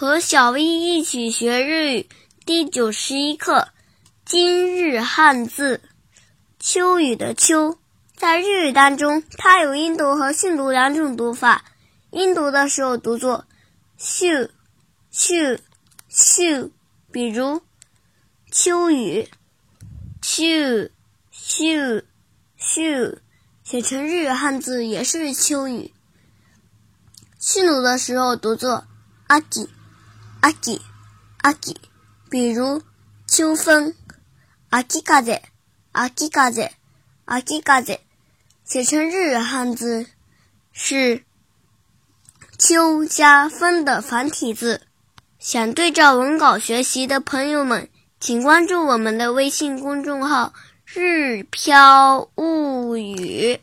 和小 V 一起学日语第九十一课，今日汉字“秋雨”的“秋”在日语当中，它有音读和训读两种读法。音读的时候读作“咻咻咻”，比如“秋雨”，“咻咻咻”，写成日语汉字也是“秋雨”。训读的时候读作“阿吉”。阿吉，阿吉，比如秋风，阿吉嘎子，阿吉嘎子，阿吉嘎子，写成日语汉字是秋加风的繁体字。想对照文稿学习的朋友们，请关注我们的微信公众号“日飘物语”。